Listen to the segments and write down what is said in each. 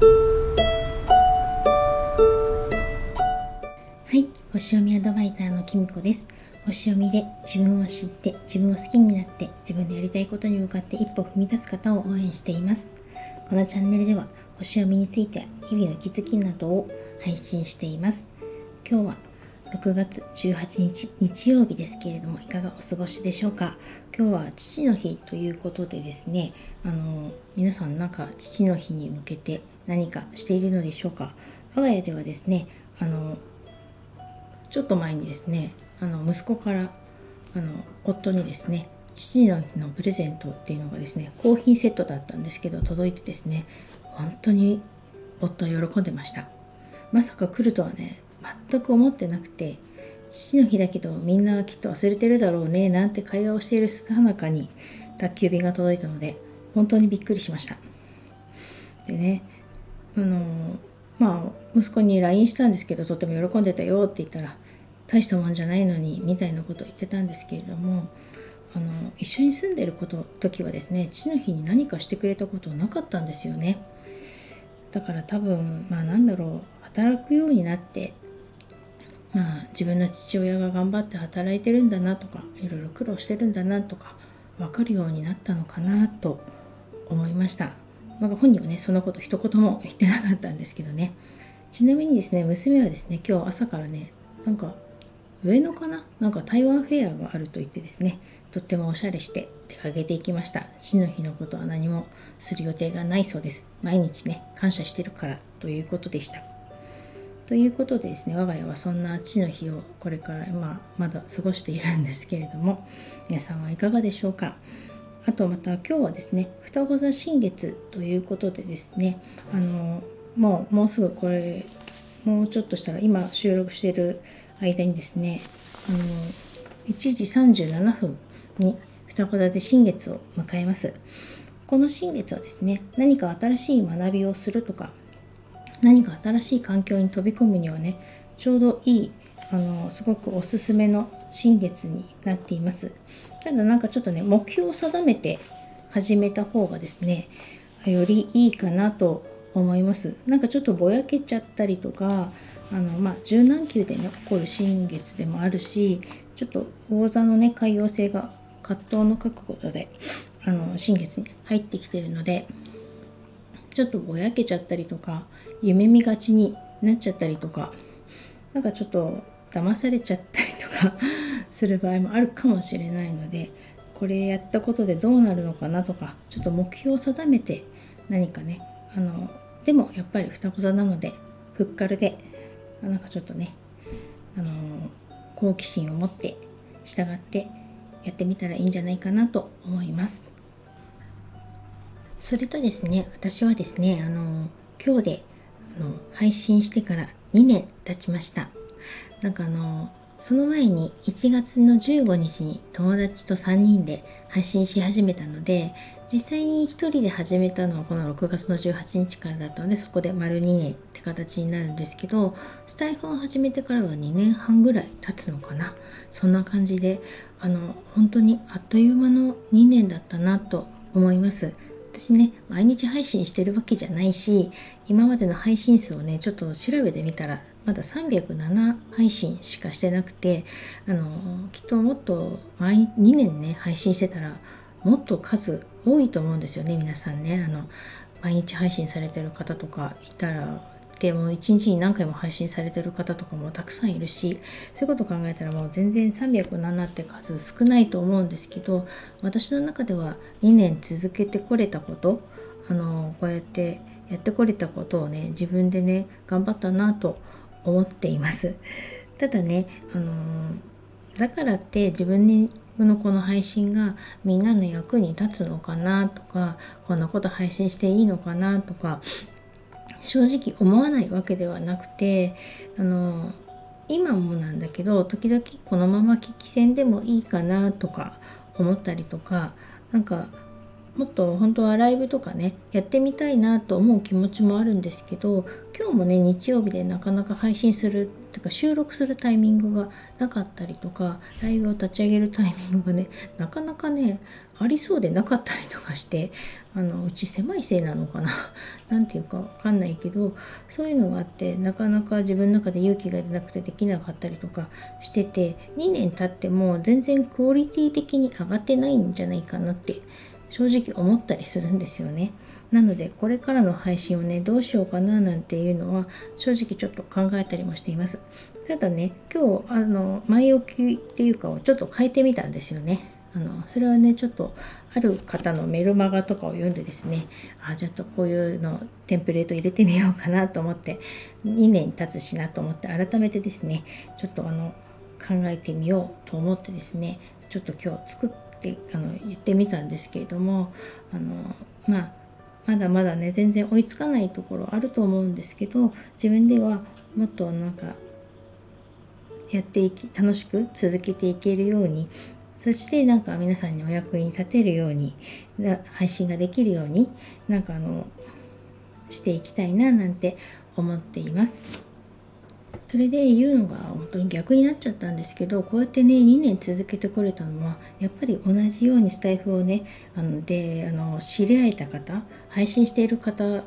はい星読みアドバイザーのきみこです。星読みで自分を知って自分を好きになって自分でやりたいことに向かって一歩踏み出す方を応援しています。このチャンネルでは星読みについて日々の気づきなどを配信しています。今日は6月18日日曜日ですけれどもいかがお過ごしでしょうか？今日は父の日ということでですねあの皆さんなんか父の日に向けて何かしているのでしょうか？我が家ではですねあのちょっと前にですねあの息子からあの夫にですね父の日のプレゼントっていうのがですねコーヒーセットだったんですけど届いてですね本当に夫は喜んでました。まさか来るとはね全く思ってなくて父の日だけどみんなきっと忘れてるだろうねなんて会話をしているさなかに宅急便が届いたので本当にびっくりしました。でねあのまあ息子に LINE したんですけどとっても喜んでたよって言ったら大したもんじゃないのにみたいなことを言ってたんですけれどもあの一緒に住んでること時はですね父の日に何かしてくれたことなかったんですよね。だから多分まあなんだろう働くようになってまあ自分の父親が頑張って働いてるんだなとかいろいろ苦労してるんだなとか分かるようになったのかなと思いました。まあ、本人はねそのこと一言も言ってなかったんですけどね。ちなみにですね娘はですね今日朝からねなんか上野かな？なんか台湾フェアがあると言ってですねとってもおしゃれして出かけていきました。父の日のことは何もする予定がないそうです。毎日ね感謝してるからということでした。ということでですね我が家はそんな父の日をこれから、まあ、まだ過ごしているんですけれども皆さんはいかがでしょうか。あとまた今日はですね双子座新月ということでですねあのもうもうすぐこれもうちょっとしたら今収録している間にですねあの1時37分に双子座で新月を迎えます。この新月はですね何か新しい学びをするとか何か新しい環境に飛び込むにはねちょうどいいあのすごくおすすめの新月になっています。ただなんかちょっとね目標を定めて始めた方がですねよりいいかなと思います。なんかちょっとぼやけちゃったりとかあのまあ柔軟球でね起こる新月でもあるしちょっと魚座のね海洋性が葛藤の覚悟であの新月に入ってきてるのでちょっとぼやけちゃったりとか夢見がちになっちゃったりとかなんかちょっと騙されちゃったりとか する場合もあるかもしれないのでこれやったことでどうなるのかなとかちょっと目標を定めて何かねあのでもやっぱり双子座なのでふっかるでなんかちょっとねあの好奇心を持って従ってやってみたらいいんじゃないかなと思います。それとですね私はですねあの今日であの配信してから2年経ちました。なんかあのその前に1月の15日に友達と3人で配信し始めたので実際に1人で始めたのはこの6月の18日からだったのでそこで丸2年って形になるんですけどスタイフを始めてからは2年半ぐらい経つのかな。そんな感じであの本当にあっという間の2年だったなと思います。私ね毎日配信してるわけじゃないし今までの配信数をねちょっと調べてみたらまだ307配信しかしてなくてあのきっともっと毎2年ね配信してたらもっと数多いと思うんですよね皆さんね。あの毎日配信されてる方とかいたらでも一日に何回も配信されてる方とかもたくさんいるしそういうことを考えたらもう全然307って数少ないと思うんですけど私の中では2年続けてこれたことあのこうやってやってこれたことをね自分でね頑張ったなと思っています。ただねあのだからって自分のこの配信がみんなの役に立つのかなとかこんなこと配信していいのかなとか正直思わないわけではなくてあの今もなんだけど時々このまま危機戦でもいいかなとか思ったりとかなんかもっと本当はライブとかねやってみたいなと思う気持ちもあるんですけど今日もね日曜日でなかなか配信するとか収録するタイミングがなかったりとかライブを立ち上げるタイミングがねなかなかねありそうでなかったりとかしてあのうち狭いせいなのかな？何て言うか分かんないけどそういうのがあってなかなか自分の中で勇気が出なくてできなかったりとかしてて2年経っても全然クオリティ的に上がってないんじゃないかなって正直思ったりするんですよね。なのでこれからの配信をねどうしようかななんていうのは正直ちょっと考えたりもしています。ただね今日あの前置きっていうかをちょっと変えてみたんですよね。あのそれはねちょっとある方のメルマガとかを読んでですねあちょっとこういうのテンプレート入れてみようかなと思って2年経つしなと思って改めてですねちょっとあの考えてみようと思ってですねちょっと今日作ってあの言ってみたんですけれどもあのまあまだまだね全然追いつかないところあると思うんですけど自分ではもっとなんかやっていき楽しく続けていけるようにそしてなんか皆さんにお役に立てるように配信ができるようになんかあのしていきたいななんて思っています。それで言うのが本当に逆になっちゃったんですけどこうやってね2年続けてこれたのはやっぱり同じようにスタイフをねあのであの知り合えた方配信している方々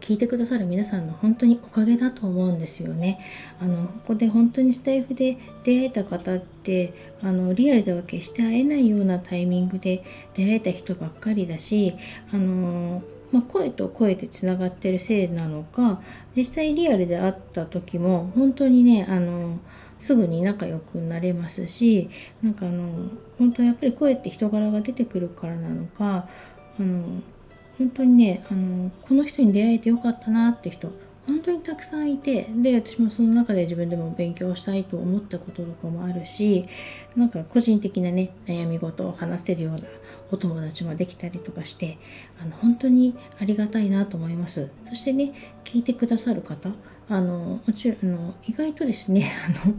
聞いてくださる皆さんの本当におかげだと思うんですよね。あのここで本当にスタイフで出会えた方ってあのリアルでは決して会えないようなタイミングで出会えた人ばっかりだしあのまあ、声と声でつながってるせいなのか実際リアルで会った時も本当にねあのすぐに仲良くなれますしなんかあの本当やっぱり声って人柄が出てくるからなのかあの本当にねあのこの人に出会えてよかったなって人本当にたくさんいてで私もその中で自分でも勉強したいと思ったこととかもあるしなんか個人的なね悩み事を話せるようなお友達もできたりとかしてあの本当にありがたいなと思います。そしてね聞いてくださる方あのもちろんあの意外とですねあの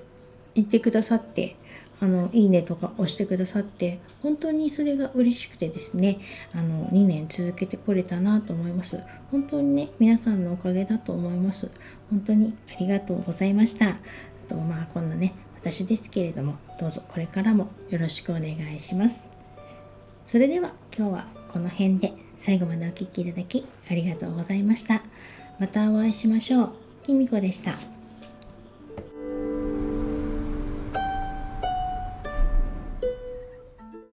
言ってくださってあのいいねとか押してくださって本当にそれが嬉しくてですねあの2年続けてこれたなと思います。本当にね皆さんのおかげだと思います。本当にありがとうございました。あとまあこんなね私ですけれどもどうぞこれからもよろしくお願いします。それでは今日はこの辺で最後までお聴きいただきありがとうございました。またお会いしましょう。きみこでした。